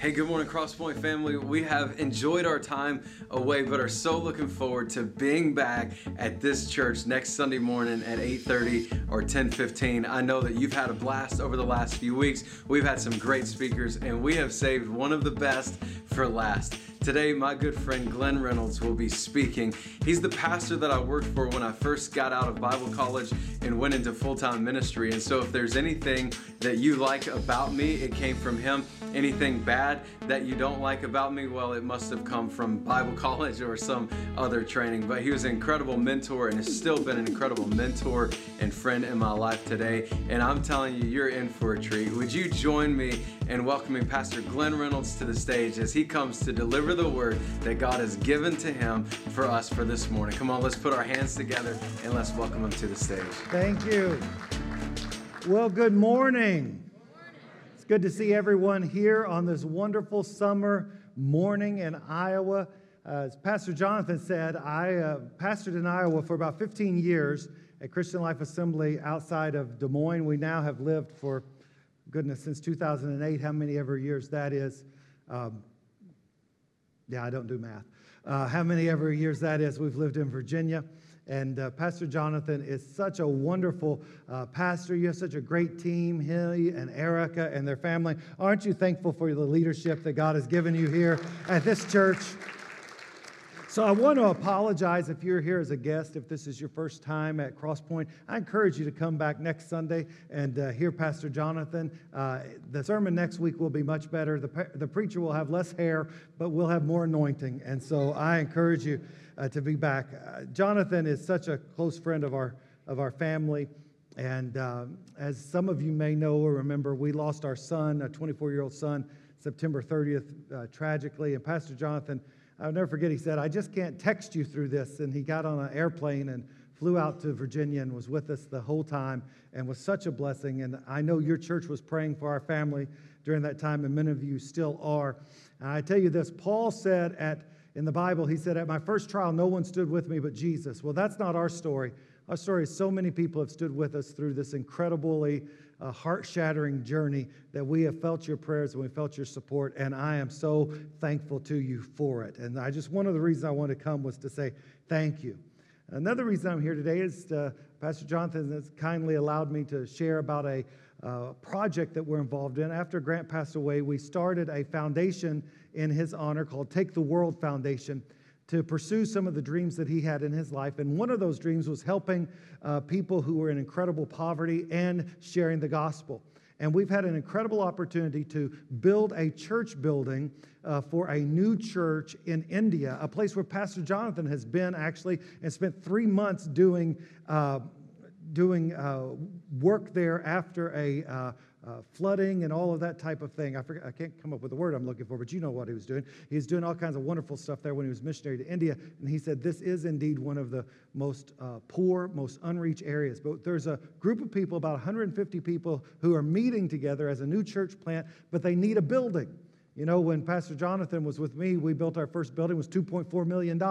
Hey, good morning, Crosspoint family. We have enjoyed our time away, but are so looking forward to being back at this church next Sunday morning at 8:30 or 10:15. I know that you've had a blast over the last few weeks. We've had some great speakers, and we have saved one of the best for last. Today, my good friend Glenn Reynolds will be speaking. He's the pastor that I worked for when I first got out of Bible college and went into full time ministry. And so, if there's anything that you like about me, it came from him. Anything bad that you don't like about me, well, it must have come from Bible college or some other training. But he was an incredible mentor and has still been an incredible mentor and friend in my life today. And I'm telling you, you're in for a treat. Would you join me in welcoming Pastor Glenn Reynolds to the stage as he comes to deliver the word that God has given to him for us for this morning? Come on, let's put our hands together and let's welcome him to the stage. Thank you. Well, good morning. It's good to see everyone here on this wonderful summer morning in Iowa. Uh, as Pastor Jonathan said, I uh, pastored in Iowa for about 15 years at Christian Life Assembly outside of Des Moines. We now have lived for, goodness, since 2008, how many ever years that is. Um, yeah, I don't do math. Uh, how many ever years that is, we've lived in Virginia. And uh, Pastor Jonathan is such a wonderful uh, pastor. You have such a great team, he and Erica and their family. Aren't you thankful for the leadership that God has given you here at this church? So I want to apologize if you're here as a guest, if this is your first time at Crosspoint. I encourage you to come back next Sunday and uh, hear Pastor Jonathan. Uh, the sermon next week will be much better. The, the preacher will have less hair, but we'll have more anointing. And so I encourage you uh, to be back. Uh, Jonathan is such a close friend of our, of our family. And um, as some of you may know or remember, we lost our son, a 24 year old son, September 30th, uh, tragically. And Pastor Jonathan, I'll never forget, he said, I just can't text you through this. And he got on an airplane and flew out to Virginia and was with us the whole time and was such a blessing. And I know your church was praying for our family during that time, and many of you still are. And I tell you this Paul said at in the Bible, he said, At my first trial, no one stood with me but Jesus. Well, that's not our story. Our story is so many people have stood with us through this incredibly uh, heart shattering journey that we have felt your prayers and we felt your support, and I am so thankful to you for it. And I just, one of the reasons I wanted to come was to say thank you. Another reason I'm here today is uh, Pastor Jonathan has kindly allowed me to share about a uh, project that we're involved in. After Grant passed away, we started a foundation in his honor called Take the World Foundation to pursue some of the dreams that he had in his life. And one of those dreams was helping uh, people who were in incredible poverty and sharing the gospel. And we've had an incredible opportunity to build a church building uh, for a new church in India, a place where Pastor Jonathan has been actually and spent three months doing. Uh, doing uh, work there after a uh, flooding and all of that type of thing. I, forget, I can't come up with the word I'm looking for, but you know what he was doing. He was doing all kinds of wonderful stuff there when he was missionary to India. And he said, This is indeed one of the most uh, poor, most unreached areas. But there's a group of people, about 150 people, who are meeting together as a new church plant, but they need a building. You know, when Pastor Jonathan was with me, we built our first building, was $2.4 million.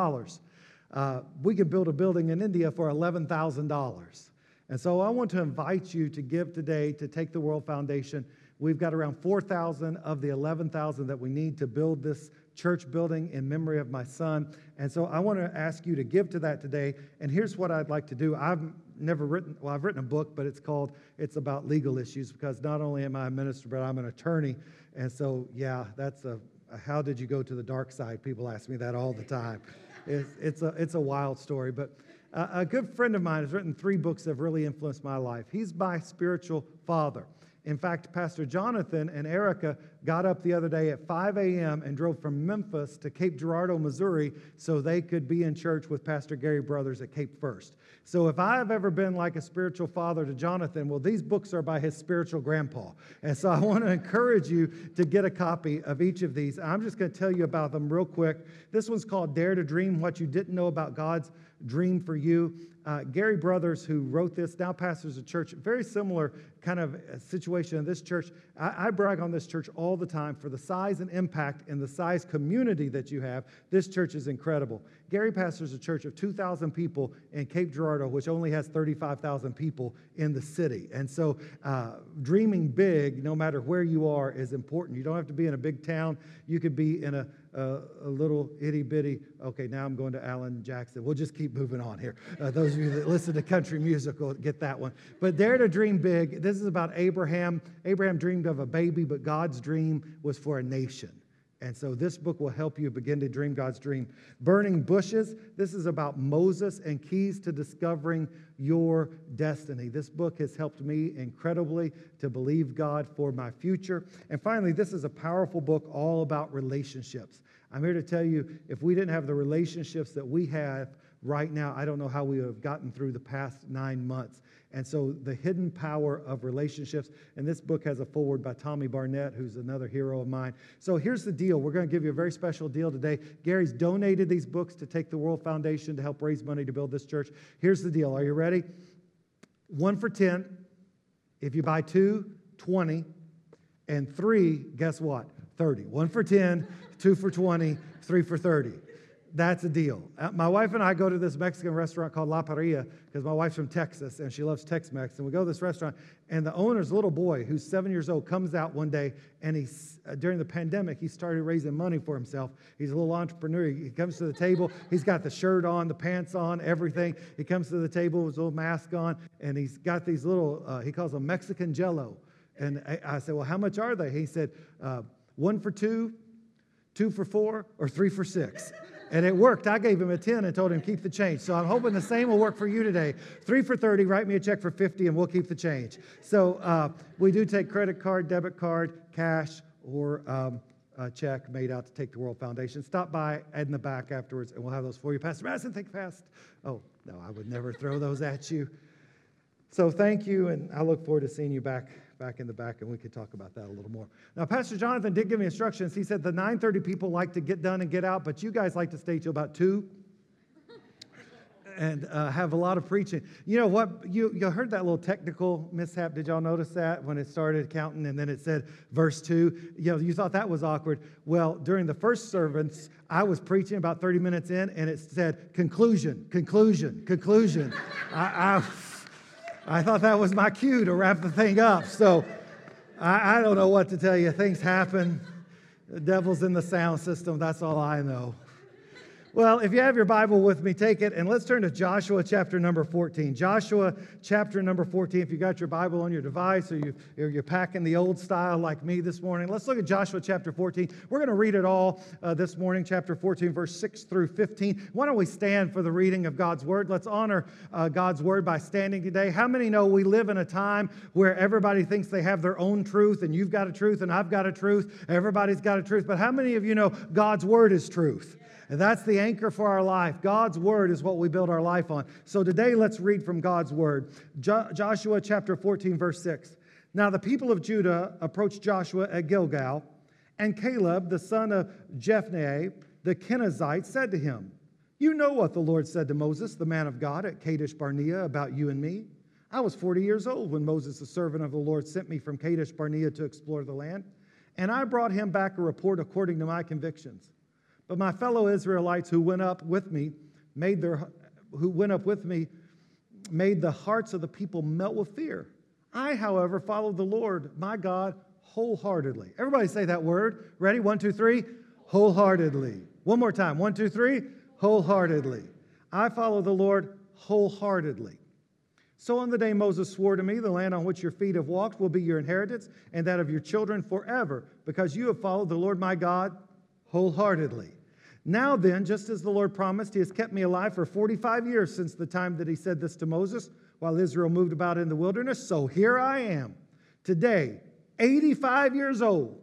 Uh, we could build a building in India for $11,000. And so I want to invite you to give today to Take the World Foundation. We've got around 4,000 of the 11,000 that we need to build this church building in memory of my son. And so I want to ask you to give to that today. And here's what I'd like to do. I've never written, well, I've written a book, but it's called It's About Legal Issues because not only am I a minister, but I'm an attorney. And so, yeah, that's a, a how did you go to the dark side? People ask me that all the time. It's, it's, a, it's a wild story. But a good friend of mine has written three books that have really influenced my life. He's my spiritual father. In fact, Pastor Jonathan and Erica got up the other day at 5 a.m. and drove from Memphis to Cape Girardeau, Missouri, so they could be in church with Pastor Gary Brothers at Cape First. So if I have ever been like a spiritual father to Jonathan, well, these books are by his spiritual grandpa. And so I want to encourage you to get a copy of each of these. I'm just going to tell you about them real quick. This one's called Dare to Dream What You Didn't Know About God's Dream for You. Uh, Gary Brothers, who wrote this, now pastors a church, very similar kind of situation in this church. I, I, brag on this church all the time for the size and impact and the size community that you have. This church is incredible. Gary pastors a church of 2,000 people in Cape Girardeau, which only has 35,000 people in the city. And so, uh, dreaming big, no matter where you are, is important. You don't have to be in a big town. You could be in a, a, a little itty bitty. Okay, now I'm going to Alan Jackson. We'll just keep moving on here. Uh, those of you that listen to country music will get that one. But dare to dream big. This is about Abraham. Abraham dreamed of a baby, but God's dream was for a nation. And so this book will help you begin to dream God's dream. Burning Bushes, this is about Moses and keys to discovering your destiny. This book has helped me incredibly to believe God for my future. And finally, this is a powerful book all about relationships. I'm here to tell you if we didn't have the relationships that we have right now, I don't know how we have gotten through the past nine months. And so, the hidden power of relationships. And this book has a foreword by Tommy Barnett, who's another hero of mine. So, here's the deal we're going to give you a very special deal today. Gary's donated these books to Take the World Foundation to help raise money to build this church. Here's the deal. Are you ready? One for 10. If you buy two, 20. And three, guess what? 30. One for 10, two for 20, three for 30 that's a deal. Uh, my wife and I go to this Mexican restaurant called La Parrilla because my wife's from Texas and she loves Tex Mex. And we go to this restaurant, and the owner's little boy, who's seven years old, comes out one day and he's, uh, during the pandemic, he started raising money for himself. He's a little entrepreneur. He comes to the table, he's got the shirt on, the pants on, everything. He comes to the table with his little mask on, and he's got these little, uh, he calls them Mexican jello. And I, I, said, Well, how much are they? He said, uh, One for two, two for four, or three for six. And it worked. I gave him a 10 and told him, keep the change. So I'm hoping the same will work for you today. Three for 30, write me a check for 50, and we'll keep the change. So uh, we do take credit card, debit card, cash, or um, a check made out to Take the World Foundation. Stop by in the back afterwards, and we'll have those for you. Pastor Madison, think fast. Oh, no, I would never throw those at you. So thank you, and I look forward to seeing you back back in the back, and we could talk about that a little more. Now, Pastor Jonathan did give me instructions. He said the 9:30 people like to get done and get out, but you guys like to stay till about two. and uh, have a lot of preaching. You know what? You, you heard that little technical mishap. Did y'all notice that when it started counting and then it said verse two? You know, you thought that was awkward. Well, during the first service, I was preaching about 30 minutes in and it said conclusion, conclusion, conclusion. I, I I thought that was my cue to wrap the thing up. So I, I don't know what to tell you. Things happen. The devil's in the sound system. That's all I know. Well, if you have your Bible with me, take it and let's turn to Joshua chapter number 14. Joshua chapter number 14. If you got your Bible on your device or you, you're packing the old style like me this morning, let's look at Joshua chapter 14. We're going to read it all uh, this morning, chapter 14, verse 6 through 15. Why don't we stand for the reading of God's word? Let's honor uh, God's word by standing today. How many know we live in a time where everybody thinks they have their own truth and you've got a truth and I've got a truth, everybody's got a truth, but how many of you know God's word is truth? And that's the anchor for our life. God's word is what we build our life on. So today, let's read from God's word. Jo- Joshua chapter 14, verse 6. Now the people of Judah approached Joshua at Gilgal, and Caleb, the son of Jephunneh, the Kenizzite, said to him, You know what the Lord said to Moses, the man of God, at Kadesh Barnea about you and me. I was 40 years old when Moses, the servant of the Lord, sent me from Kadesh Barnea to explore the land, and I brought him back a report according to my convictions. But my fellow Israelites who went up with me made their who went up with me made the hearts of the people melt with fear. I, however, followed the Lord my God wholeheartedly. Everybody say that word. Ready? One, two, three. Wholeheartedly. One more time. One, two, three. Wholeheartedly. I follow the Lord wholeheartedly. So on the day Moses swore to me, the land on which your feet have walked will be your inheritance and that of your children forever, because you have followed the Lord my God wholeheartedly. Now then, just as the Lord promised, He has kept me alive for 45 years since the time that He said this to Moses while Israel moved about in the wilderness. So here I am, today, 85 years old.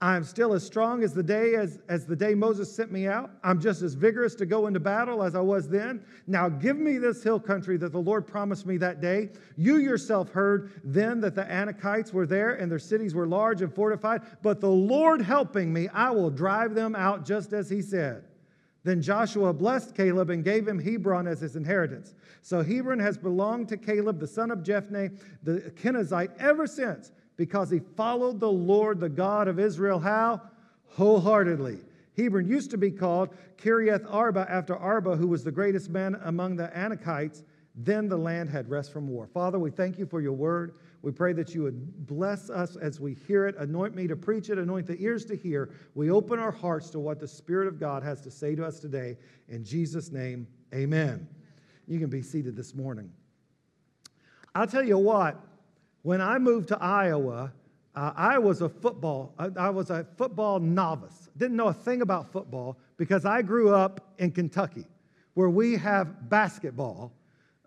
I'm still as strong as the day as, as the day Moses sent me out. I'm just as vigorous to go into battle as I was then. Now give me this hill country that the Lord promised me that day. You yourself heard then that the Anakites were there and their cities were large and fortified, but the Lord helping me, I will drive them out just as he said. Then Joshua blessed Caleb and gave him Hebron as his inheritance. So Hebron has belonged to Caleb, the son of Jephunneh, the Kenizzite, ever since because he followed the Lord, the God of Israel, how? Wholeheartedly. Hebron used to be called Kiriath Arba after Arba, who was the greatest man among the Anakites. Then the land had rest from war. Father, we thank you for your word. We pray that you would bless us as we hear it. Anoint me to preach it, anoint the ears to hear. We open our hearts to what the Spirit of God has to say to us today. In Jesus' name, amen. You can be seated this morning. I'll tell you what, when I moved to Iowa, uh, I was a football, I, I was a football novice. Didn't know a thing about football because I grew up in Kentucky where we have basketball,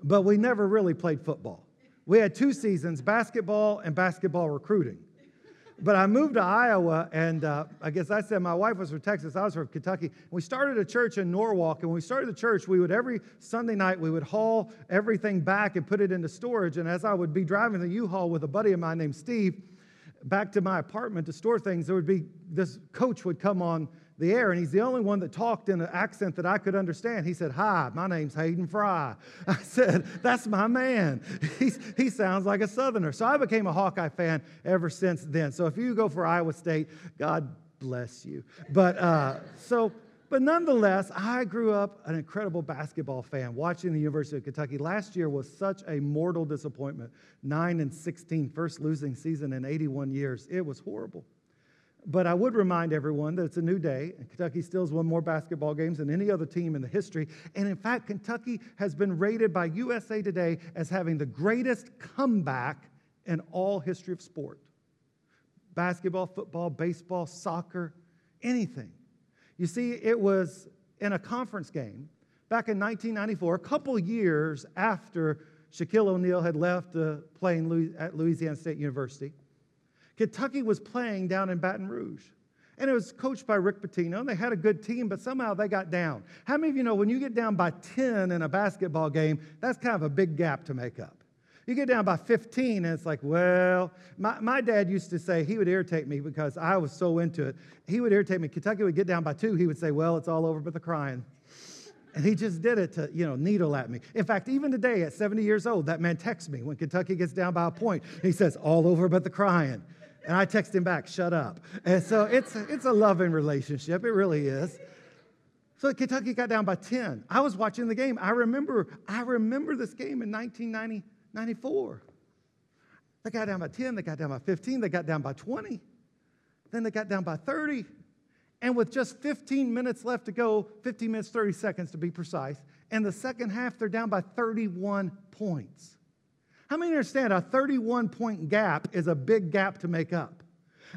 but we never really played football. We had two seasons basketball and basketball recruiting. But I moved to Iowa, and uh, I guess I said my wife was from Texas, I was from Kentucky. We started a church in Norwalk, and when we started the church, we would every Sunday night we would haul everything back and put it into storage. And as I would be driving the U-Haul with a buddy of mine named Steve back to my apartment to store things, there would be this coach would come on the air, and he's the only one that talked in an accent that I could understand. He said, Hi, my name's Hayden Fry. I said, That's my man. He's, he sounds like a Southerner. So I became a Hawkeye fan ever since then. So if you go for Iowa State, God bless you. But uh, so, but nonetheless, I grew up an incredible basketball fan watching the University of Kentucky. Last year was such a mortal disappointment 9 and 16, first losing season in 81 years. It was horrible. But I would remind everyone that it's a new day, Kentucky still has won more basketball games than any other team in the history. And in fact, Kentucky has been rated by USA Today as having the greatest comeback in all history of sport basketball, football, baseball, soccer, anything. You see, it was in a conference game back in 1994, a couple years after Shaquille O'Neal had left to play at Louisiana State University. Kentucky was playing down in Baton Rouge. And it was coached by Rick Pitino, and they had a good team, but somehow they got down. How many of you know when you get down by 10 in a basketball game, that's kind of a big gap to make up? You get down by 15, and it's like, well, my, my dad used to say, he would irritate me because I was so into it. He would irritate me. Kentucky would get down by two, he would say, well, it's all over but the crying. And he just did it to, you know, needle at me. In fact, even today at 70 years old, that man texts me when Kentucky gets down by a point. He says, all over but the crying. And I text him back, shut up. And so it's, it's a loving relationship. It really is. So Kentucky got down by 10. I was watching the game. I remember, I remember this game in 1994. They got down by 10, they got down by 15, they got down by 20. Then they got down by 30. And with just 15 minutes left to go, 15 minutes, 30 seconds to be precise, in the second half, they're down by 31 points. How many understand a 31 point gap is a big gap to make up?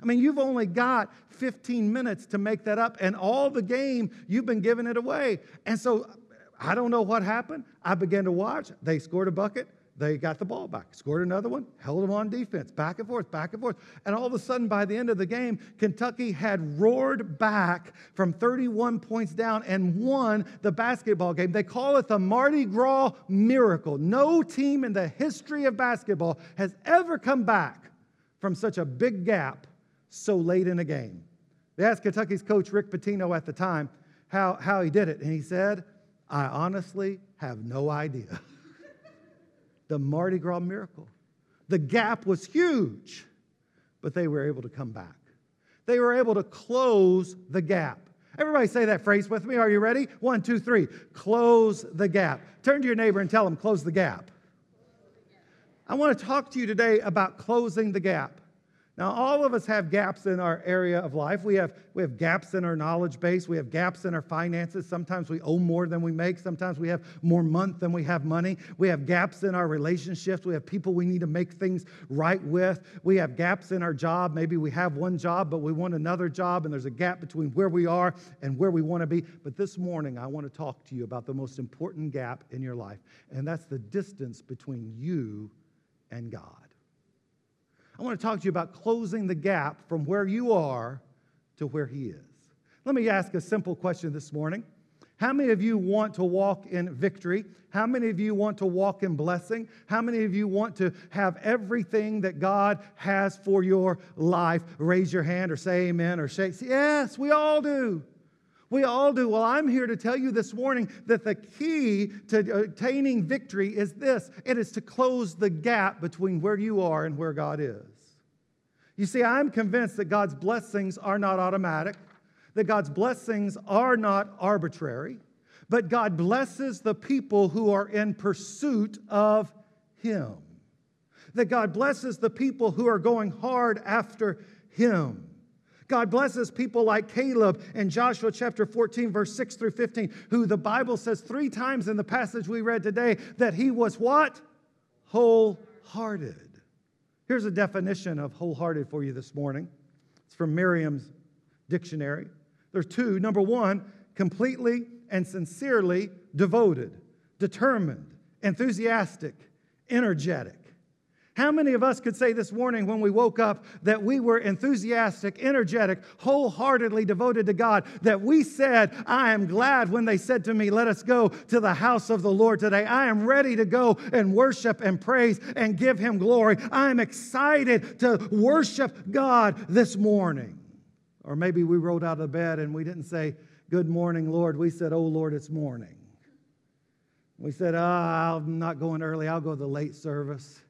I mean, you've only got 15 minutes to make that up, and all the game, you've been giving it away. And so I don't know what happened. I began to watch. They scored a bucket. They got the ball back, scored another one, held them on defense, back and forth, back and forth. And all of a sudden, by the end of the game, Kentucky had roared back from 31 points down and won the basketball game. They call it the Mardi Gras miracle. No team in the history of basketball has ever come back from such a big gap so late in a game. They asked Kentucky's coach, Rick Pitino, at the time how, how he did it. And he said, I honestly have no idea. the Mardi Gras miracle. The gap was huge, but they were able to come back. They were able to close the gap. Everybody say that phrase with me. Are you ready? One, two, three. Close the gap. Turn to your neighbor and tell him, close the gap. I want to talk to you today about closing the gap. Now, all of us have gaps in our area of life. We have, we have gaps in our knowledge base. We have gaps in our finances. Sometimes we owe more than we make. Sometimes we have more month than we have money. We have gaps in our relationships. We have people we need to make things right with. We have gaps in our job. Maybe we have one job, but we want another job, and there's a gap between where we are and where we want to be. But this morning, I want to talk to you about the most important gap in your life, and that's the distance between you and God. I want to talk to you about closing the gap from where you are to where He is. Let me ask a simple question this morning. How many of you want to walk in victory? How many of you want to walk in blessing? How many of you want to have everything that God has for your life? Raise your hand or say amen or shake. Yes, we all do. We all do. Well, I'm here to tell you this morning that the key to attaining victory is this it is to close the gap between where you are and where God is. You see, I'm convinced that God's blessings are not automatic that God's blessings are not arbitrary, but God blesses the people who are in pursuit of Him. That God blesses the people who are going hard after Him. God blesses people like Caleb in Joshua chapter 14, verse 6 through 15, who the Bible says three times in the passage we read today that he was what? Wholehearted. Here's a definition of wholehearted for you this morning. It's from Merriam's dictionary. There's two. Number one, completely and sincerely devoted, determined, enthusiastic, energetic. How many of us could say this morning when we woke up that we were enthusiastic, energetic, wholeheartedly devoted to God? That we said, I am glad when they said to me, Let us go to the house of the Lord today. I am ready to go and worship and praise and give Him glory. I am excited to worship God this morning. Or maybe we rolled out of bed and we didn't say, Good morning, Lord. We said, Oh, Lord, it's morning. We said, oh, I'm not going early. I'll go to the late service.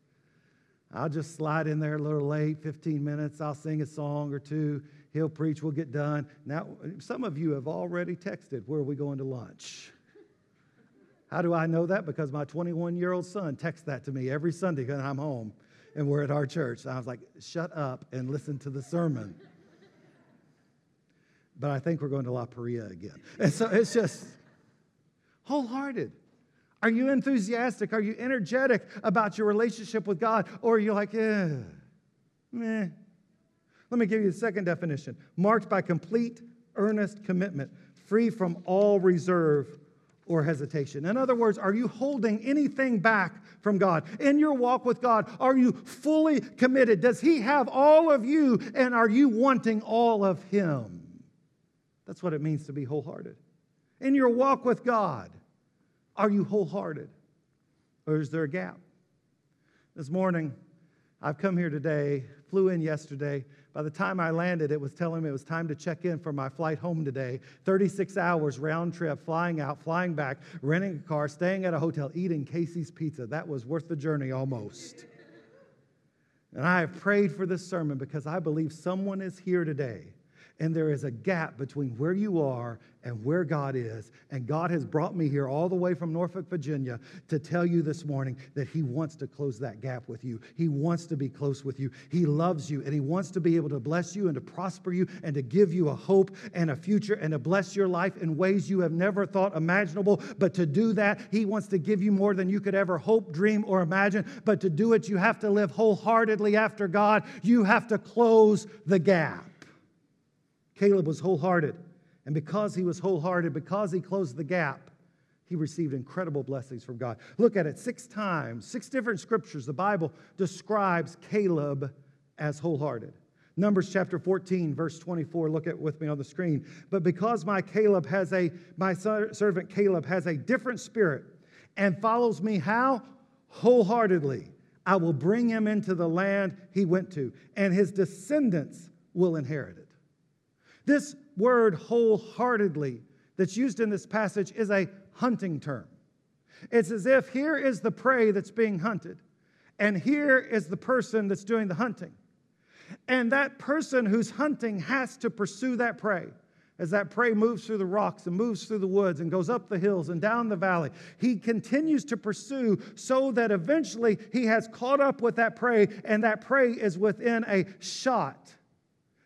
I'll just slide in there a little late, 15 minutes. I'll sing a song or two. He'll preach. We'll get done. Now, some of you have already texted, Where are we going to lunch? How do I know that? Because my 21 year old son texts that to me every Sunday when I'm home and we're at our church. I was like, Shut up and listen to the sermon but I think we're going to La Parrilla again. And so it's just wholehearted. Are you enthusiastic? Are you energetic about your relationship with God? Or are you like, eh, meh? Let me give you the second definition marked by complete, earnest commitment, free from all reserve or hesitation. In other words, are you holding anything back from God? In your walk with God, are you fully committed? Does He have all of you, and are you wanting all of Him? That's what it means to be wholehearted. In your walk with God, are you wholehearted? Or is there a gap? This morning, I've come here today, flew in yesterday. By the time I landed, it was telling me it was time to check in for my flight home today. 36 hours round trip, flying out, flying back, renting a car, staying at a hotel, eating Casey's pizza. That was worth the journey almost. and I have prayed for this sermon because I believe someone is here today and there is a gap between where you are and where God is. And God has brought me here all the way from Norfolk, Virginia to tell you this morning that He wants to close that gap with you. He wants to be close with you. He loves you and He wants to be able to bless you and to prosper you and to give you a hope and a future and to bless your life in ways you have never thought imaginable. But to do that, He wants to give you more than you could ever hope, dream, or imagine. But to do it, you have to live wholeheartedly after God. You have to close the gap. Caleb was wholehearted. And because he was wholehearted, because he closed the gap, he received incredible blessings from God. Look at it six times, six different scriptures. The Bible describes Caleb as wholehearted. Numbers chapter 14, verse 24. Look at with me on the screen. But because my Caleb has a my servant Caleb has a different spirit and follows me how? Wholeheartedly. I will bring him into the land he went to, and his descendants will inherit it. This word wholeheartedly that's used in this passage is a hunting term. It's as if here is the prey that's being hunted, and here is the person that's doing the hunting. And that person who's hunting has to pursue that prey. As that prey moves through the rocks and moves through the woods and goes up the hills and down the valley, he continues to pursue so that eventually he has caught up with that prey, and that prey is within a shot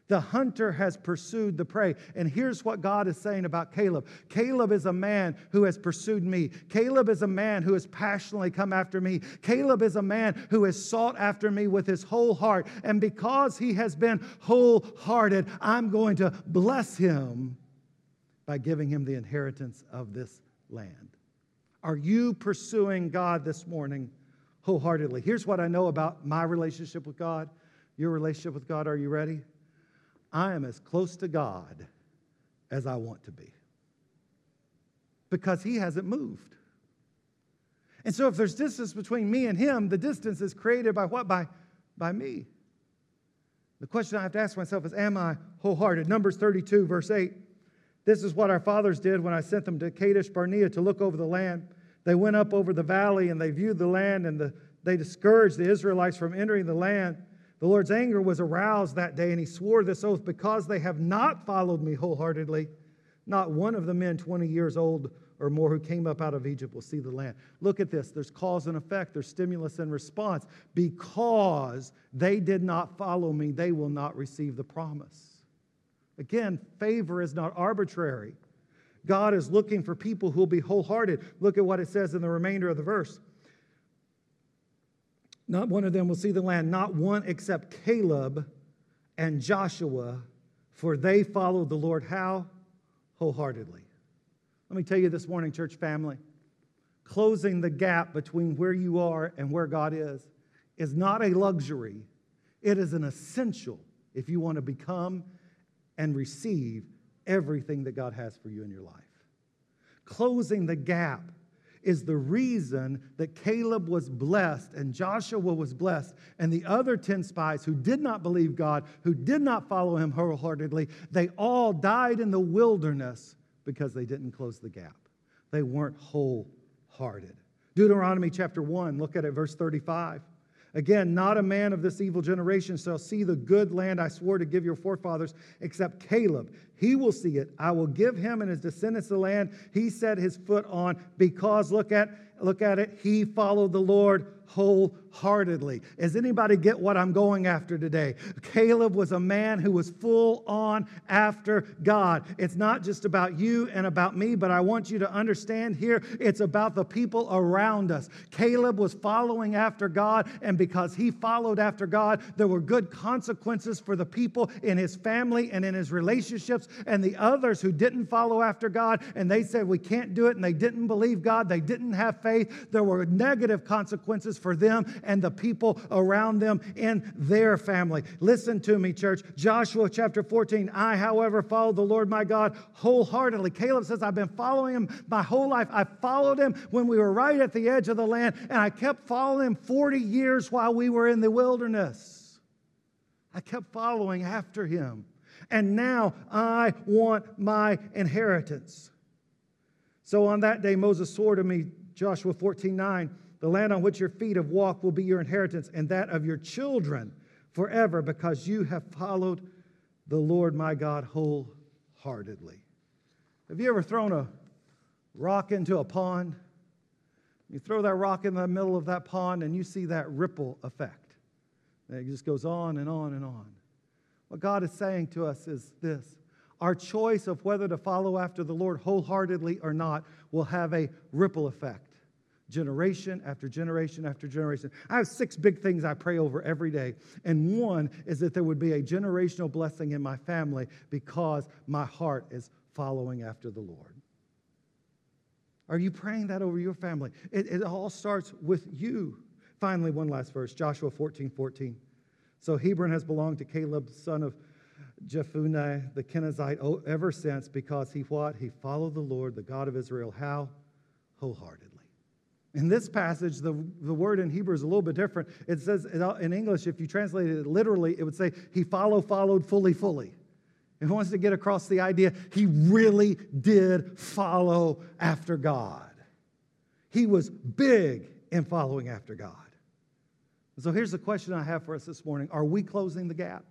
the hunter has pursued the prey. And here's what God is saying about Caleb Caleb is a man who has pursued me. Caleb is a man who has passionately come after me. Caleb is a man who has sought after me with his whole heart. And because he has been wholehearted, I'm going to bless him by giving him the inheritance of this land. Are you pursuing God this morning wholeheartedly? Here's what I know about my relationship with God, your relationship with God. Are you ready? I am as close to God as I want to be because he hasn't moved. And so, if there's distance between me and him, the distance is created by what? By, by me. The question I have to ask myself is Am I wholehearted? Numbers 32, verse 8. This is what our fathers did when I sent them to Kadesh Barnea to look over the land. They went up over the valley and they viewed the land and the, they discouraged the Israelites from entering the land. The Lord's anger was aroused that day, and he swore this oath because they have not followed me wholeheartedly. Not one of the men 20 years old or more who came up out of Egypt will see the land. Look at this. There's cause and effect, there's stimulus and response. Because they did not follow me, they will not receive the promise. Again, favor is not arbitrary. God is looking for people who will be wholehearted. Look at what it says in the remainder of the verse. Not one of them will see the land, not one except Caleb and Joshua, for they followed the Lord how? Wholeheartedly. Let me tell you this morning, church family, closing the gap between where you are and where God is is not a luxury, it is an essential if you want to become and receive everything that God has for you in your life. Closing the gap is the reason that Caleb was blessed and Joshua was blessed, and the other 10 spies who did not believe God, who did not follow him wholeheartedly, they all died in the wilderness because they didn't close the gap. They weren't wholehearted. Deuteronomy chapter 1, look at it, verse 35. Again, not a man of this evil generation shall see the good land I swore to give your forefathers, except Caleb. He will see it. I will give him and his descendants the land he set his foot on, because look at look at it, he followed the Lord wholeheartedly. Does anybody get what I'm going after today? Caleb was a man who was full on after God. It's not just about you and about me, but I want you to understand here it's about the people around us. Caleb was following after God, and because he followed after God, there were good consequences for the people in his family and in his relationships, and the others who didn't follow after God and they said, We can't do it, and they didn't believe God, they didn't have faith, there were negative consequences for them and the people around them in their family. Listen to me, church. Joshua chapter 14. I, however, followed the Lord my God wholeheartedly. Caleb says, I've been following him my whole life. I followed him when we were right at the edge of the land, and I kept following him 40 years while we were in the wilderness. I kept following after him. And now I want my inheritance. So on that day, Moses swore to me, Joshua 14 9, the land on which your feet have walked will be your inheritance, and that of your children forever, because you have followed the Lord my God wholeheartedly. Have you ever thrown a rock into a pond? You throw that rock in the middle of that pond, and you see that ripple effect. And it just goes on and on and on. What God is saying to us is this our choice of whether to follow after the Lord wholeheartedly or not will have a ripple effect generation after generation after generation. I have six big things I pray over every day. And one is that there would be a generational blessing in my family because my heart is following after the Lord. Are you praying that over your family? It, it all starts with you. Finally, one last verse Joshua 14 14. So Hebron has belonged to Caleb, son of Jephunneh, the Kenizzite, oh, ever since because he what? He followed the Lord, the God of Israel. How? Wholeheartedly. In this passage, the, the word in Hebrew is a little bit different. It says in English, if you translate it literally, it would say, He follow, followed fully, fully. It wants to get across the idea he really did follow after God. He was big in following after God. So here's the question I have for us this morning Are we closing the gap?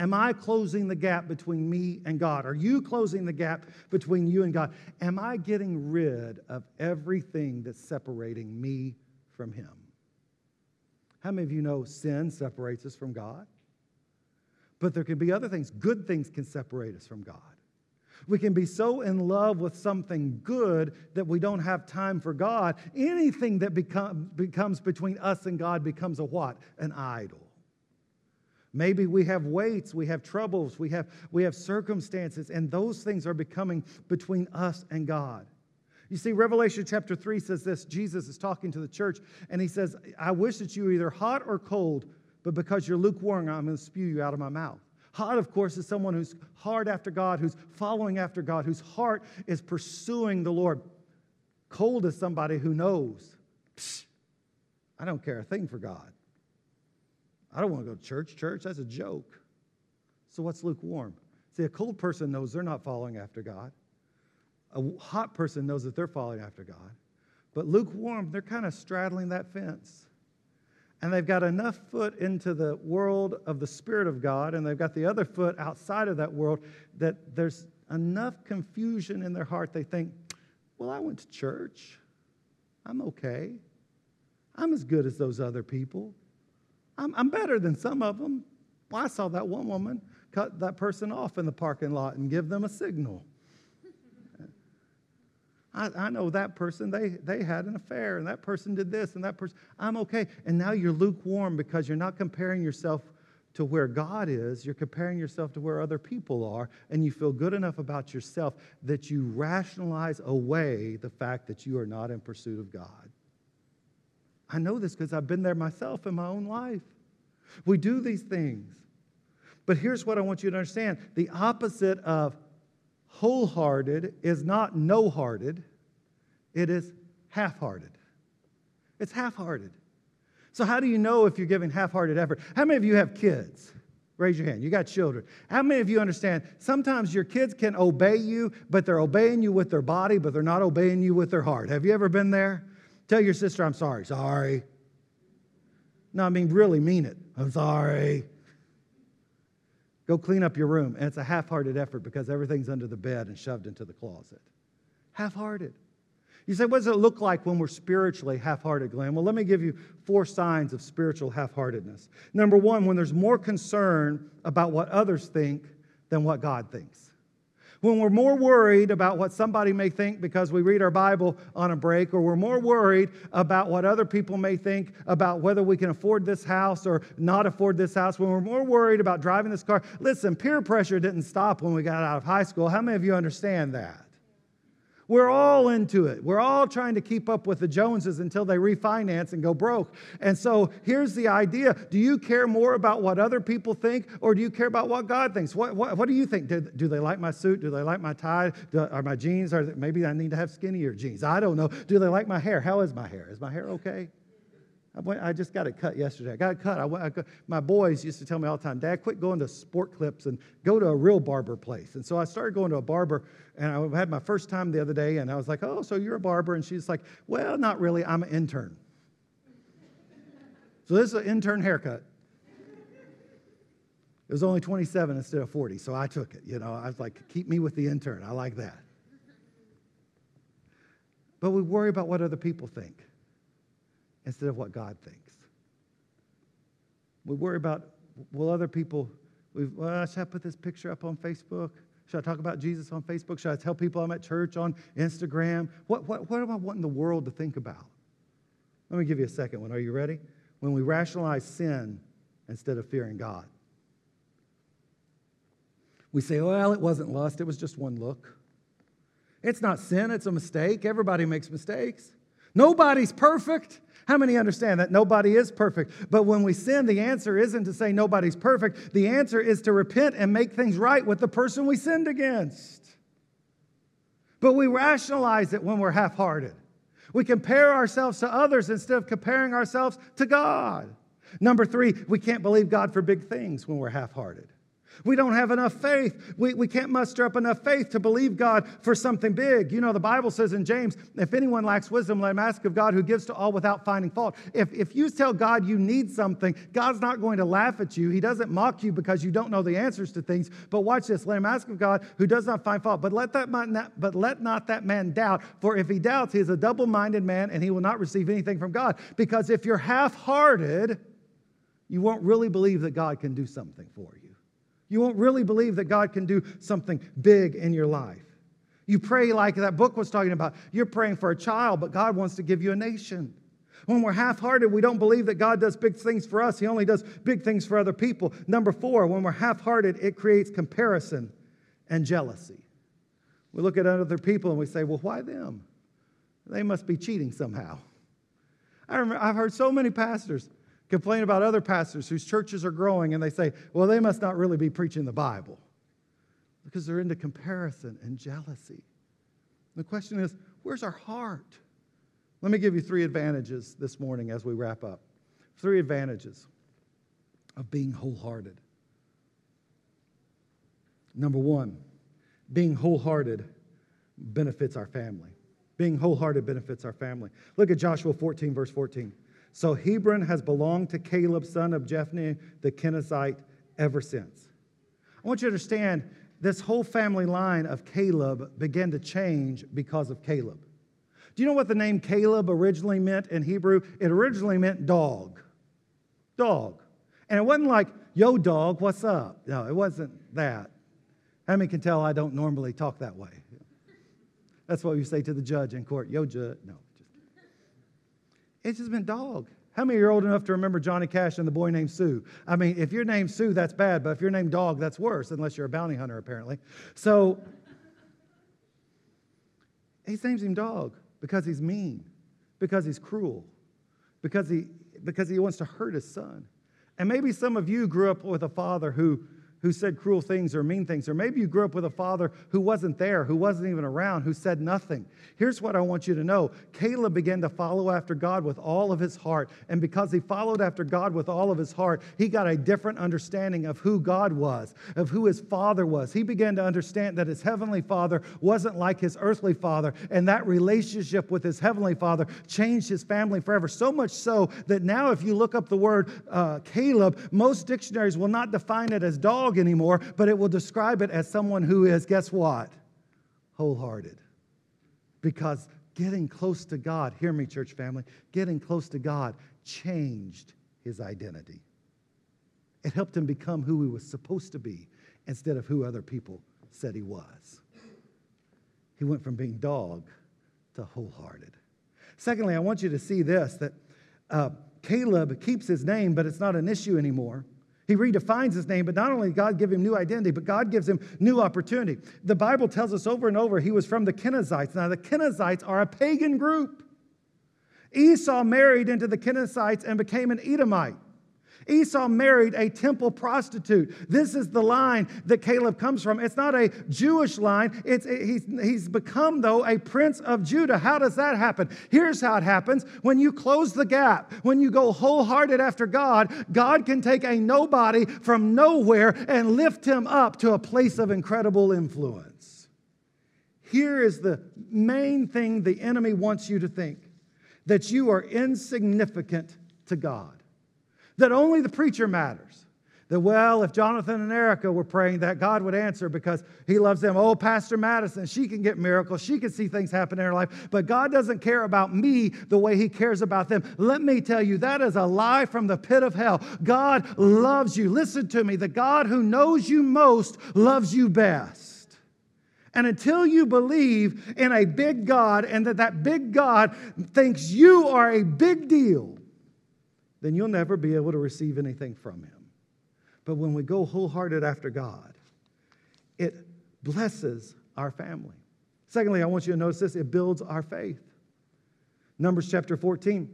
Am I closing the gap between me and God? Are you closing the gap between you and God? Am I getting rid of everything that's separating me from Him? How many of you know sin separates us from God? But there can be other things. Good things can separate us from God. We can be so in love with something good that we don't have time for God. Anything that become, becomes between us and God becomes a what? An idol. Maybe we have weights, we have troubles, we have, we have circumstances, and those things are becoming between us and God. You see, Revelation chapter 3 says this Jesus is talking to the church, and he says, I wish that you were either hot or cold, but because you're lukewarm, I'm going to spew you out of my mouth. Hot, of course, is someone who's hard after God, who's following after God, whose heart is pursuing the Lord. Cold is somebody who knows, I don't care a thing for God. I don't want to go to church. Church, that's a joke. So, what's lukewarm? See, a cold person knows they're not following after God. A hot person knows that they're following after God. But lukewarm, they're kind of straddling that fence. And they've got enough foot into the world of the Spirit of God, and they've got the other foot outside of that world that there's enough confusion in their heart. They think, well, I went to church. I'm okay. I'm as good as those other people. I'm, I'm better than some of them. Well, I saw that one woman cut that person off in the parking lot and give them a signal. I, I, know that person, they, they had an affair, and that person did this, and that person, I'm okay. And now you're lukewarm because you're not comparing yourself to where God is, you're comparing yourself to where other people are, and you feel good enough about yourself that you rationalize away the fact that you are not in pursuit of God. I know this because I've been there myself in my own life. We do these things. But here's what I want you to understand the opposite of wholehearted is not no hearted, it is half hearted. It's half hearted. So, how do you know if you're giving half hearted effort? How many of you have kids? Raise your hand. You got children. How many of you understand sometimes your kids can obey you, but they're obeying you with their body, but they're not obeying you with their heart? Have you ever been there? Tell your sister, I'm sorry. Sorry. No, I mean, really mean it. I'm sorry. Go clean up your room. And it's a half hearted effort because everything's under the bed and shoved into the closet. Half hearted. You say, what does it look like when we're spiritually half hearted, Glenn? Well, let me give you four signs of spiritual half heartedness. Number one, when there's more concern about what others think than what God thinks when we're more worried about what somebody may think because we read our Bible on a break, or we're more worried about what other people may think about whether we can afford this house or not afford this house, when we're more worried about driving this car. Listen, peer pressure didn't stop when we got out of high school. How many of you understand that? We're all into it. We're all trying to keep up with the Joneses until they refinance and go broke. And so here's the idea Do you care more about what other people think or do you care about what God thinks? What, what, what do you think? Do, do, they like my suit? Do they like my tie? Do, are my jeans? Are maybe I need to have skinnier jeans? I don't know. Do they like my hair? How is my hair? Is my hair okay? I, just got it cut yesterday. I got it cut. I I, my boys used to tell me all the time, Dad, quit going to sport clips and go to a real barber place. And so I started going to a barber, and I had my first time the other day, and I was like, Oh, so you're a barber? And she's like, Well, not really. I'm an intern. so this is an intern haircut. It was only 27 instead of 40, so I took it. You know, I was like, Keep me with the intern. I like that. But we worry about what other people think instead of what God thinks. We worry about, will other people, well, should I put this picture up on Facebook? Should I talk about Jesus on Facebook? Should I tell people I'm at church on Instagram? What, what, what am I wanting the world to think about? Let me give you a second one. Are you ready? When we rationalize sin instead of fearing God. We say, well, it wasn't lust, it was just one look. It's not sin, it's a mistake. Everybody makes mistakes. Nobody's perfect. How many understand that nobody is perfect? But when we sin, the answer isn't to say nobody's perfect. The answer is to repent and make things right with the person we sinned against. But we rationalize it when we're half hearted. We compare ourselves to others instead of comparing ourselves to God. Number three, we can't believe God for big things when we're half hearted. We don't have enough faith. We, we can't muster up enough faith to believe God for something big. You know, the Bible says in James, if anyone lacks wisdom, let him ask of God who gives to all without finding fault. If, if you tell God you need something, God's not going to laugh at you. He doesn't mock you because you don't know the answers to things. But watch this let him ask of God who does not find fault. But let, that man not, but let not that man doubt. For if he doubts, he is a double minded man and he will not receive anything from God. Because if you're half hearted, you won't really believe that God can do something for you. You won't really believe that God can do something big in your life. You pray like that book was talking about. You're praying for a child, but God wants to give you a nation. When we're half hearted, we don't believe that God does big things for us. He only does big things for other people. Number four, when we're half hearted, it creates comparison and jealousy. We look at other people and we say, well, why them? They must be cheating somehow. I remember, I've heard so many pastors complain about other pastors whose churches are growing, and they say, well, they must not really be preaching the Bible because they're into comparison and jealousy. The question is, where's our heart? Let me give you three advantages this morning as we wrap up. Three advantages of being wholehearted. Number one, being wholehearted benefits our family. Being wholehearted benefits our family. Look at Joshua 14, verse 14. So Hebron has belonged to Caleb, son of Jephunneh the Kenizzite, ever since. I want you to understand this whole family line of Caleb began to change because of Caleb. Do you know what the name Caleb originally meant in Hebrew? It originally meant dog. Dog. And it wasn't like, yo, dog, what's up? No, it wasn't that. How many can tell I don't normally talk that way? That's what we say to the judge in court. Yo, judge. No, It's just been dog. How many are old enough to remember Johnny Cash and the boy named Sue? I mean, if you're named Sue, that's bad, but if you're named Dog, that's worse, unless you're a bounty hunter, apparently. So, he names him Dog because he's mean, because he's cruel, because he, because he wants to hurt his son. And maybe some of you grew up with a father who who said cruel things or mean things. Or maybe you grew up with a father who wasn't there, who wasn't even around, who said nothing. Here's what I want you to know Caleb began to follow after God with all of his heart. And because he followed after God with all of his heart, he got a different understanding of who God was, of who his father was. He began to understand that his heavenly father wasn't like his earthly father. And that relationship with his heavenly father changed his family forever. So much so that now, if you look up the word uh, Caleb, most dictionaries will not define it as dog dog anymore, but it will describe it as someone who is, guess what? Wholehearted. Because getting close to God, hear me, church family, getting close to God changed his identity. It helped him become who he was supposed to be instead of who other people said he was. He went from being dog to wholehearted. Secondly, I want you to see this that uh, Caleb keeps his name, but it's not an issue anymore. He redefines his name, but not only God give him new identity, but God gives him new opportunity. The Bible tells us over and over he was from the Kenizzites. Now, the Kenizzites are a pagan group. Esau married into the Kenizzites and became an Edomite. Esau married a temple prostitute. This is the line that Caleb comes from. It's not a Jewish line. It's, he's, he's become, though, a prince of Judah. How does that happen? Here's how it happens when you close the gap, when you go wholehearted after God, God can take a nobody from nowhere and lift him up to a place of incredible influence. Here is the main thing the enemy wants you to think that you are insignificant to God that only the preacher matters. That, well, if Jonathan and Erica were praying, that God would answer because he loves them. Oh, Pastor Madison, she can get miracles. She can see things happen in her life. But God doesn't care about me the way he cares about them. Let me tell you, that is a lie from the pit of hell. God loves you. Listen to me. The God who knows you most loves you best. And until you believe in a big God and that that big God thinks you are a big deal, then you'll never be able to receive anything from Him. But when we go wholehearted after God, it blesses our family. Secondly, I want you to notice this it builds our faith. Numbers chapter 14,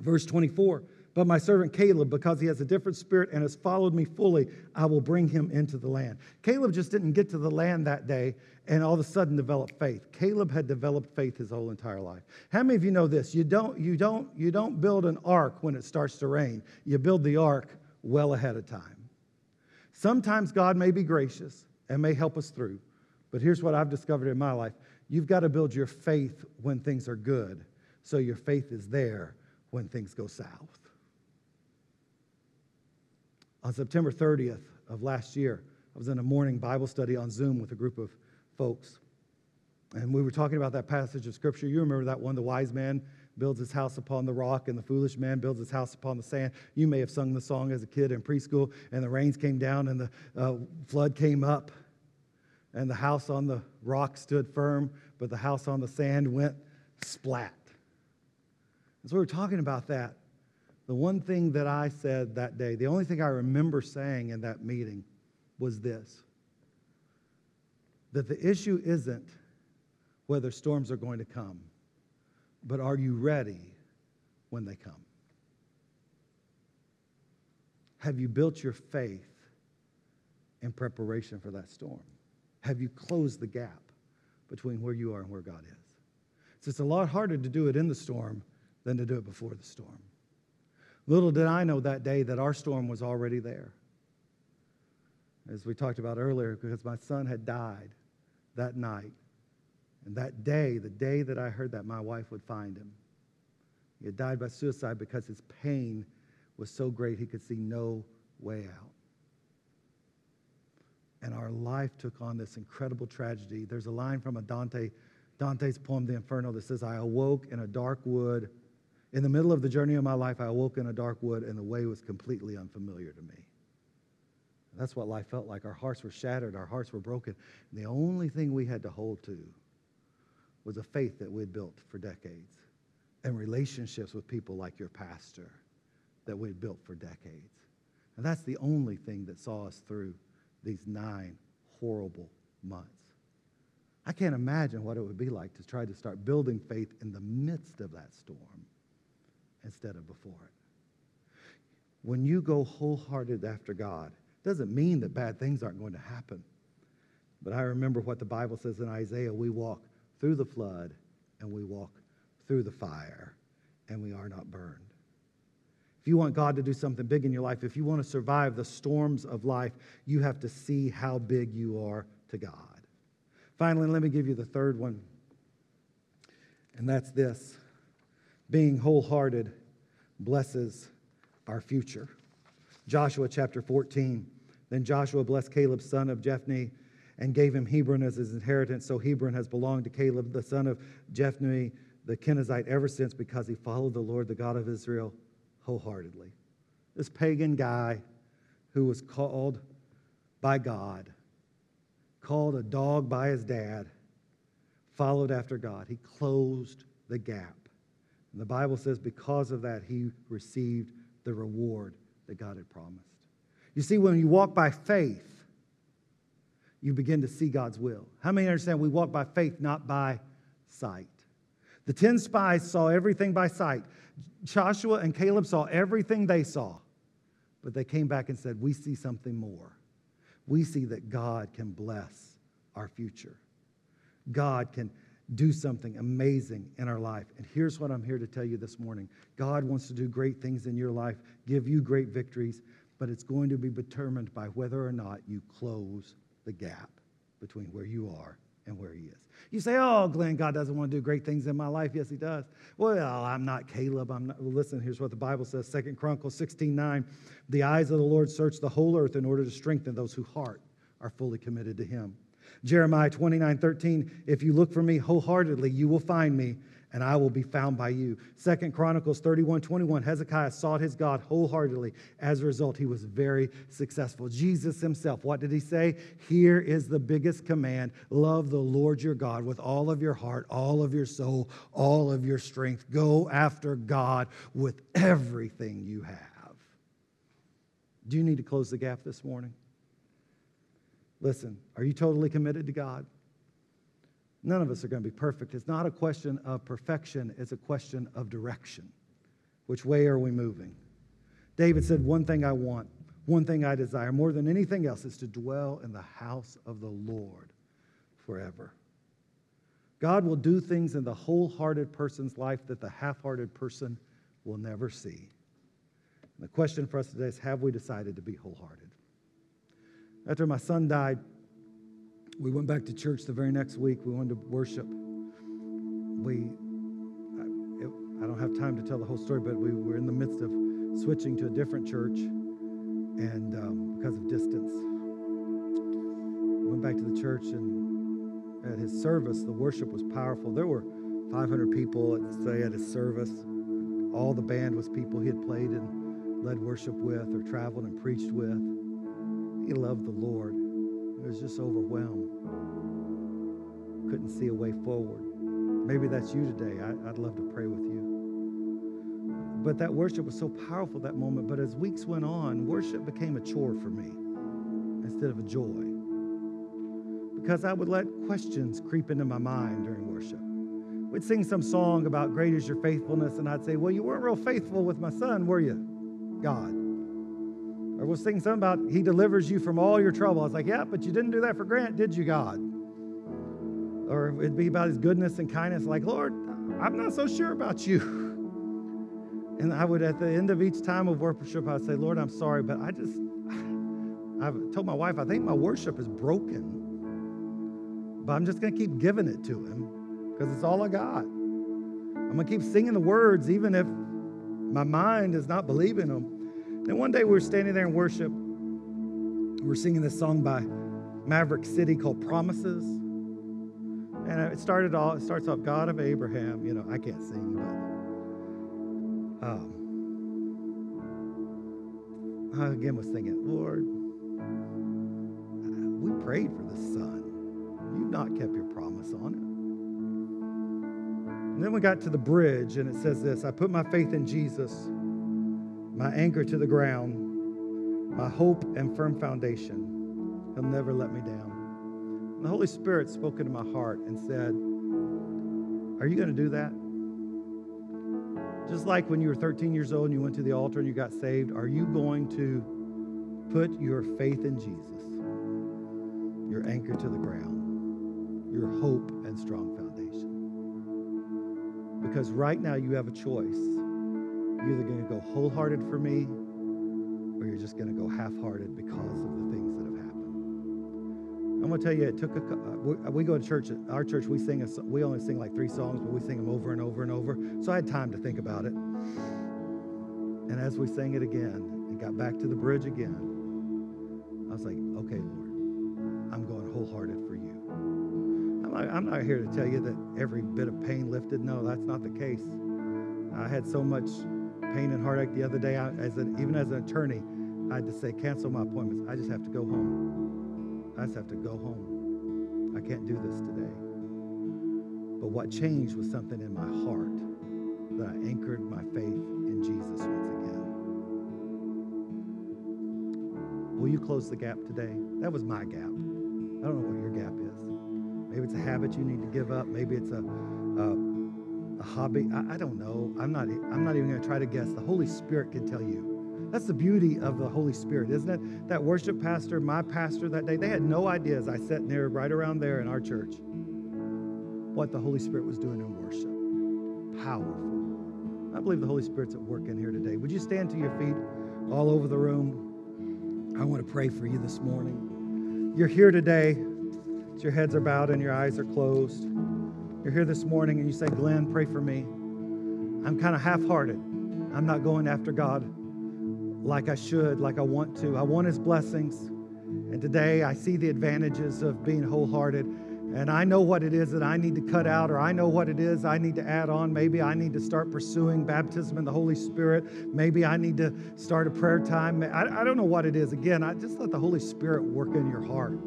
verse 24. But my servant Caleb, because he has a different spirit and has followed me fully, I will bring him into the land. Caleb just didn't get to the land that day and all of a sudden develop faith. Caleb had developed faith his whole entire life. How many of you know this? You don't, you don't, you don't build an ark when it starts to rain. You build the ark well ahead of time. Sometimes God may be gracious and may help us through. But here's what I've discovered in my life. You've got to build your faith when things are good so your faith is there when things go south. On September 30th of last year, I was in a morning Bible study on Zoom with a group of folks. And we were talking about that passage of scripture. You remember that one the wise man builds his house upon the rock, and the foolish man builds his house upon the sand. You may have sung the song as a kid in preschool, and the rains came down, and the uh, flood came up, and the house on the rock stood firm, but the house on the sand went splat. And so we were talking about that. The one thing that I said that day, the only thing I remember saying in that meeting was this that the issue isn't whether storms are going to come, but are you ready when they come? Have you built your faith in preparation for that storm? Have you closed the gap between where you are and where God is? So it's a lot harder to do it in the storm than to do it before the storm. Little did I know that day that our storm was already there. As we talked about earlier, because my son had died that night. And that day, the day that I heard that, my wife would find him. He had died by suicide because his pain was so great he could see no way out. And our life took on this incredible tragedy. There's a line from a Dante, Dante's poem, The Inferno, that says, I awoke in a dark wood. In the middle of the journey of my life, I awoke in a dark wood, and the way was completely unfamiliar to me. That's what life felt like. Our hearts were shattered, our hearts were broken. And the only thing we had to hold to was a faith that we'd built for decades and relationships with people like your pastor that we'd built for decades. And that's the only thing that saw us through these nine horrible months. I can't imagine what it would be like to try to start building faith in the midst of that storm instead of before it. When you go wholehearted after God, doesn't mean that bad things aren't going to happen. But I remember what the Bible says in Isaiah we walk through the flood and we walk through the fire and we are not burned. If you want God to do something big in your life, if you want to survive the storms of life, you have to see how big you are to God. Finally, let me give you the third one, and that's this being wholehearted blesses our future. Joshua chapter 14. Then Joshua blessed Caleb, son of Jephunneh, and gave him Hebron as his inheritance. So Hebron has belonged to Caleb, the son of Jephunneh, the Kenizzite, ever since because he followed the Lord, the God of Israel, wholeheartedly. This pagan guy who was called by God, called a dog by his dad, followed after God. He closed the gap. And the Bible says because of that, he received the reward that God had promised. You see, when you walk by faith, you begin to see God's will. How many understand we walk by faith, not by sight? The 10 spies saw everything by sight. Joshua and Caleb saw everything they saw, but they came back and said, We see something more. We see that God can bless our future. God can do something amazing in our life. And here's what I'm here to tell you this morning God wants to do great things in your life, give you great victories, but it's going to be determined by whether or not you close the gap between where you are and where He is. You say, Oh, Glenn, God doesn't want to do great things in my life. Yes, He does. Well, I'm not Caleb. I'm not. Listen, here's what the Bible says Second Chronicles 16 9. The eyes of the Lord search the whole earth in order to strengthen those whose heart are fully committed to Him. Jeremiah 29 13, if you look for me wholeheartedly, you will find me, and I will be found by you. Second Chronicles 31 21, Hezekiah sought his God wholeheartedly. As a result, he was very successful. Jesus himself, what did he say? Here is the biggest command love the Lord your God with all of your heart, all of your soul, all of your strength. Go after God with everything you have. Do you need to close the gap this morning? Listen, are you totally committed to God? None of us are going to be perfect. It's not a question of perfection, it's a question of direction. Which way are we moving? David said, One thing I want, one thing I desire more than anything else is to dwell in the house of the Lord forever. God will do things in the wholehearted person's life that the half hearted person will never see. And the question for us today is have we decided to be wholehearted? After my son died, we went back to church the very next week. We wanted to worship. We, I, it, I don't have time to tell the whole story, but we were in the midst of switching to a different church, and um, because of distance, went back to the church, and at his service, the worship was powerful. There were 500 people, at, say, at his service. All the band was people he had played and led worship with, or traveled and preached with. He loved the Lord. He was just overwhelmed. Couldn't see a way forward. Maybe that's you today. I, would love to pray with you. But that worship was so powerful that moment. But as weeks went on, worship became a chore for me instead of a joy. Because I would let questions creep into my mind during worship. We'd sing some song about great is your faithfulness, and I'd say, Well, you weren't real faithful with my son, were you? God. We'll sing something about He delivers you from all your trouble. I was like, yeah, but you didn't do that for Grant, did you, God? Or it'd be about His goodness and kindness, like, Lord, I'm not so sure about you. And I would, at the end of each time of worship, I'd say, Lord, I'm sorry, but I just, I've told my wife, I think my worship is broken. But I'm just going to keep giving it to Him because it's all I got. I'm going to keep singing the words, even if my mind is not believing them. Then one day we were standing there in worship. We're singing this song by Maverick City called Promises. And it started all, it starts off, God of Abraham. You know, I can't sing, but um, I again was thinking, Lord, we prayed for the son. You've not kept your promise on it. And then we got to the bridge, and it says this I put my faith in Jesus, my anchor to the ground, my hope and firm foundation. He'll never let me down. And the Holy Spirit spoke into my heart and said, Are you going to do that? Just like when you were 13 years old and you went to the altar and you got saved, are you going to put your faith in Jesus, your anchor to the ground, your hope and strong foundation? Because right now you have a choice. You're either going to go wholehearted for me or you're just going to go half hearted because of the things that have happened. I'm going to tell you, it took a, uh, we, go to church, our church, we sing, a, we only sing like three songs, but we sing them over and over and over. So I had time to think about it. And as we sang it again and got back to the bridge again, I was like, okay, Lord, I'm going wholehearted for you. I'm not, I'm not here to tell you that every bit of pain lifted. No, that's not the case. I had so much pain and heartache the other day. I, as an, even as an attorney, I had to say, cancel my appointments. I just have to go home. I just have to go home. I can't do this today. But what changed was something in my heart that I anchored my faith in Jesus once again. Will you close the gap today? That was my gap. I don't know what your gap is. Maybe it's a habit you need to give up. Maybe it's a, a a hobby. I, I don't know. I'm not, I'm not even going to try to guess. The Holy Spirit can tell you. That's the beauty of the Holy Spirit, isn't it? That worship pastor, my pastor that day, they had no idea as I sat there right around there in our church what the Holy Spirit was doing in worship. Powerful. I believe the Holy Spirit's at work in here today. Would you stand to your feet all over the room? I want to pray for you this morning. You're here today. Your heads are bowed and your eyes are closed you're here this morning and you say, Glenn, pray for me. I'm kind of half hearted. I'm not going after God like I should, like I want to. I want His blessings. And today I see the advantages of being wholehearted. And I know what it is that I need to cut out, or I know what it is I need to add on. Maybe I need to start pursuing baptism in the Holy Spirit. Maybe I need to start a prayer time. I, I don't know what it is. Again, I just let the Holy Spirit work in your heart.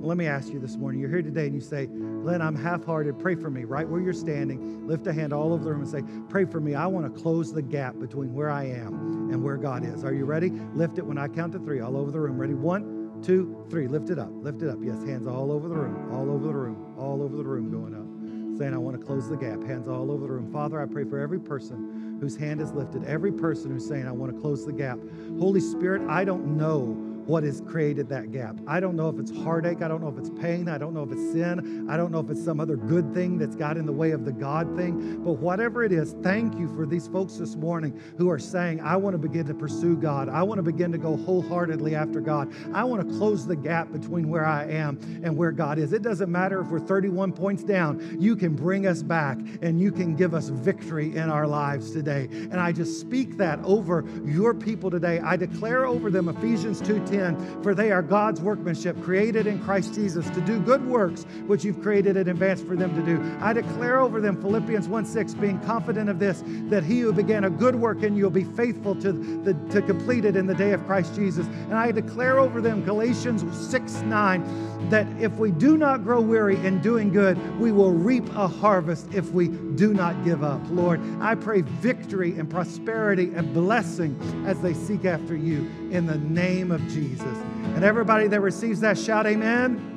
Let me ask you this morning. You're here today and you say, Glenn, I'm half hearted. Pray for me right where you're standing. Lift a hand all over the room and say, Pray for me. I want to close the gap between where I am and where God is. Are you ready? Lift it when I count to three, all over the room. Ready? One, two, three. Lift it up. Lift it up. Yes, hands all over the room, all over the room, all over the room going up. Saying, I want to close the gap. Hands all over the room. Father, I pray for every person whose hand is lifted, every person who's saying, I want to close the gap. Holy Spirit, I don't know what has created that gap. I don't know if it's heartache. I don't know if it's pain. I don't know if it's sin. I don't know if it's some other good thing that's got in the way of the God thing. But whatever it is, thank you for these folks this morning who are saying, I want to begin to pursue God. I want to begin to go wholeheartedly after God. I want to close the gap between where I am and where God is. It doesn't matter if we're 31 points down. You can bring us back and you can give us victory in our lives today. And I just speak that over your people today. I declare over them Ephesians 2:10 for they are God's workmanship, created in Christ Jesus to do good works which you've created in advance for them to do. I declare over them Philippians 1 6, being confident of this, that he who began a good work in you will be faithful to, the, to complete it in the day of Christ Jesus. And I declare over them Galatians 6 9, that if we do not grow weary in doing good, we will reap a harvest if we do not give up. Lord, I pray victory and prosperity and blessing as they seek after you in the name of Jesus. And everybody that receives that, shout amen.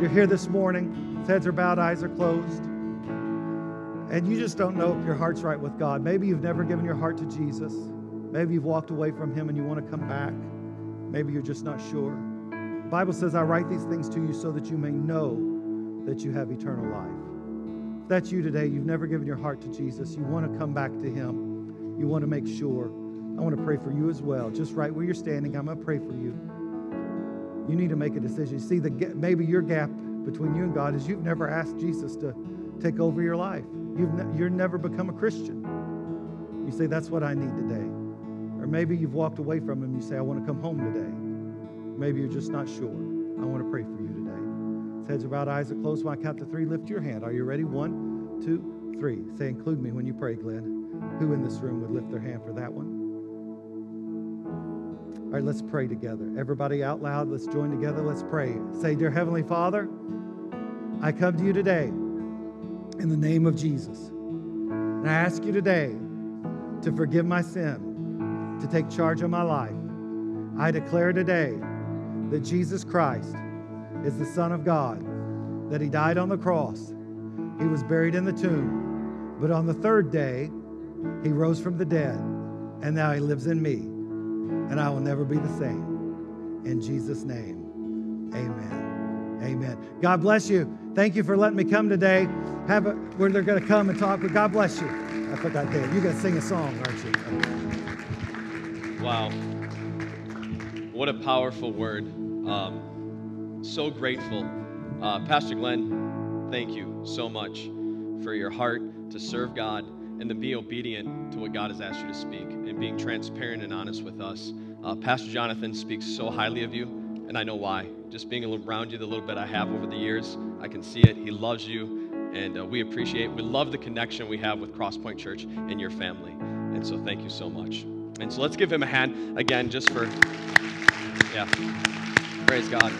You're here this morning, heads are bowed, eyes are closed. And you just don't know if your heart's right with God. Maybe you've never given your heart to Jesus. Maybe you've walked away from Him and you want to come back. Maybe you're just not sure. The Bible says, I write these things to you so that you may know that you have eternal life. If that's you today, you've never given your heart to Jesus, you want to come back to Him, you want to make sure. I want to pray for you as well. Just right where you're standing, I'm going to pray for you. You need to make a decision. See, the, maybe your gap between you and God is you've never asked Jesus to take over your life. You've ne- you're never become a Christian. You say, That's what I need today. Or maybe you've walked away from Him. You say, I want to come home today. Maybe you're just not sure. I want to pray for you today. Heads are about eyes are closed. When I count to three, lift your hand. Are you ready? One, two, three. Say, include me when you pray, Glenn. Who in this room would lift their hand for that one? All right, let's pray together. Everybody out loud, let's join together. Let's pray. Say, Dear Heavenly Father, I come to you today in the name of Jesus. And I ask you today to forgive my sin, to take charge of my life. I declare today that Jesus Christ is the Son of God, that He died on the cross, He was buried in the tomb, but on the third day, He rose from the dead, and now He lives in me and I will never be the same. In Jesus' name, amen. Amen. God bless you. Thank you for letting me come today. Have a, where they're going to come and talk, but God bless you. I forgot that. You're going to sing a song, aren't you? Wow. What a powerful word. Um, so grateful. Uh, Pastor Glenn, thank you so much for your heart to serve God and to be obedient to what God has asked you to speak and being transparent and honest with us. Uh, Pastor Jonathan speaks so highly of you, and I know why. Just being around you the little bit I have over the years, I can see it. He loves you, and uh, we appreciate. We love the connection we have with Crosspoint Church and your family, and so thank you so much. And so let's give him a hand again, just for yeah. Praise God.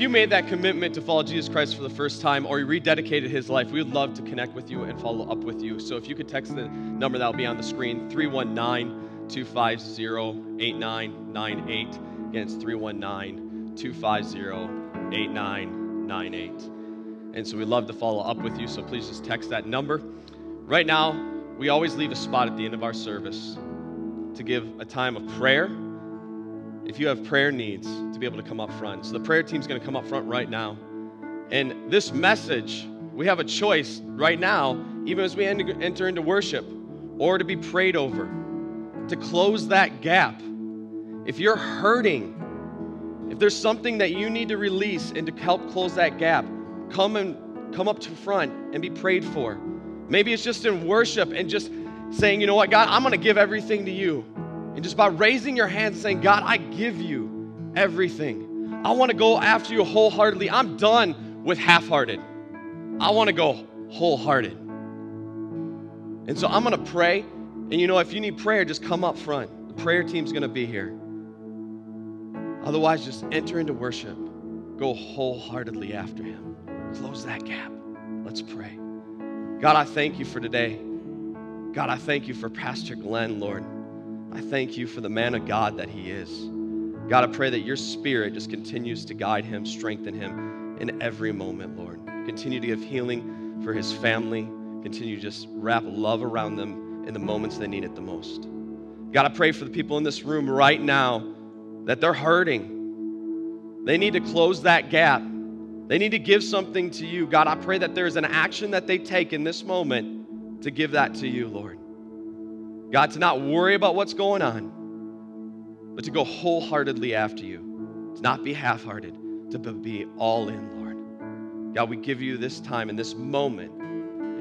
You made that commitment to follow Jesus Christ for the first time or you rededicated his life, we would love to connect with you and follow up with you. So if you could text the number that will be on the screen, 319 250 8998. Again, it's 319 250 8998. And so we'd love to follow up with you, so please just text that number. Right now, we always leave a spot at the end of our service to give a time of prayer if you have prayer needs, to be able to come up front. So the prayer team's going to come up front right now. And this message, we have a choice right now, even as we enter into worship, or to be prayed over, to close that gap. If you're hurting, if there's something that you need to release and to help close that gap, come and come up to front and be prayed for. Maybe it's just in worship and just saying, you know what, God, I'm going to give everything to you. And just by raising your hands saying, God, I give you everything. I want to go after you wholeheartedly. I'm done with half hearted. I want to go wholehearted. And so I'm going to pray. And you know, if you need prayer, just come up front. The prayer team's going to be here. Otherwise, just enter into worship. Go wholeheartedly after Him. Close that gap. Let's pray. God, I thank you for today. God, I thank you for Pastor Glenn, Lord. I thank you for the man of God that he is. God, I pray that your spirit just continues to guide him, strengthen him in every moment, Lord. Continue to give healing for his family. Continue to just wrap love around them in the moments they need it the most. God, I pray for the people in this room right now that they're hurting. They need to close that gap. They need to give something to you. God, I pray that there's an action that they take in this moment to give that to you, Lord. God, to not worry about what's going on, but to go wholeheartedly after you, to not be half hearted, to be all in, Lord. God, we give you this time and this moment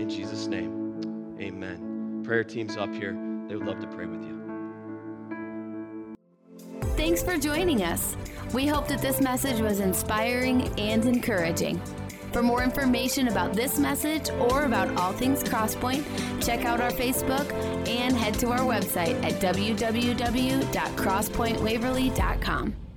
in Jesus' name. Amen. Prayer team's up here. They would love to pray with you. Thanks for joining us. We hope that this message was inspiring and encouraging. For more information about this message or about all things Crosspoint, check out our Facebook and head to our website at www.crosspointwaverly.com.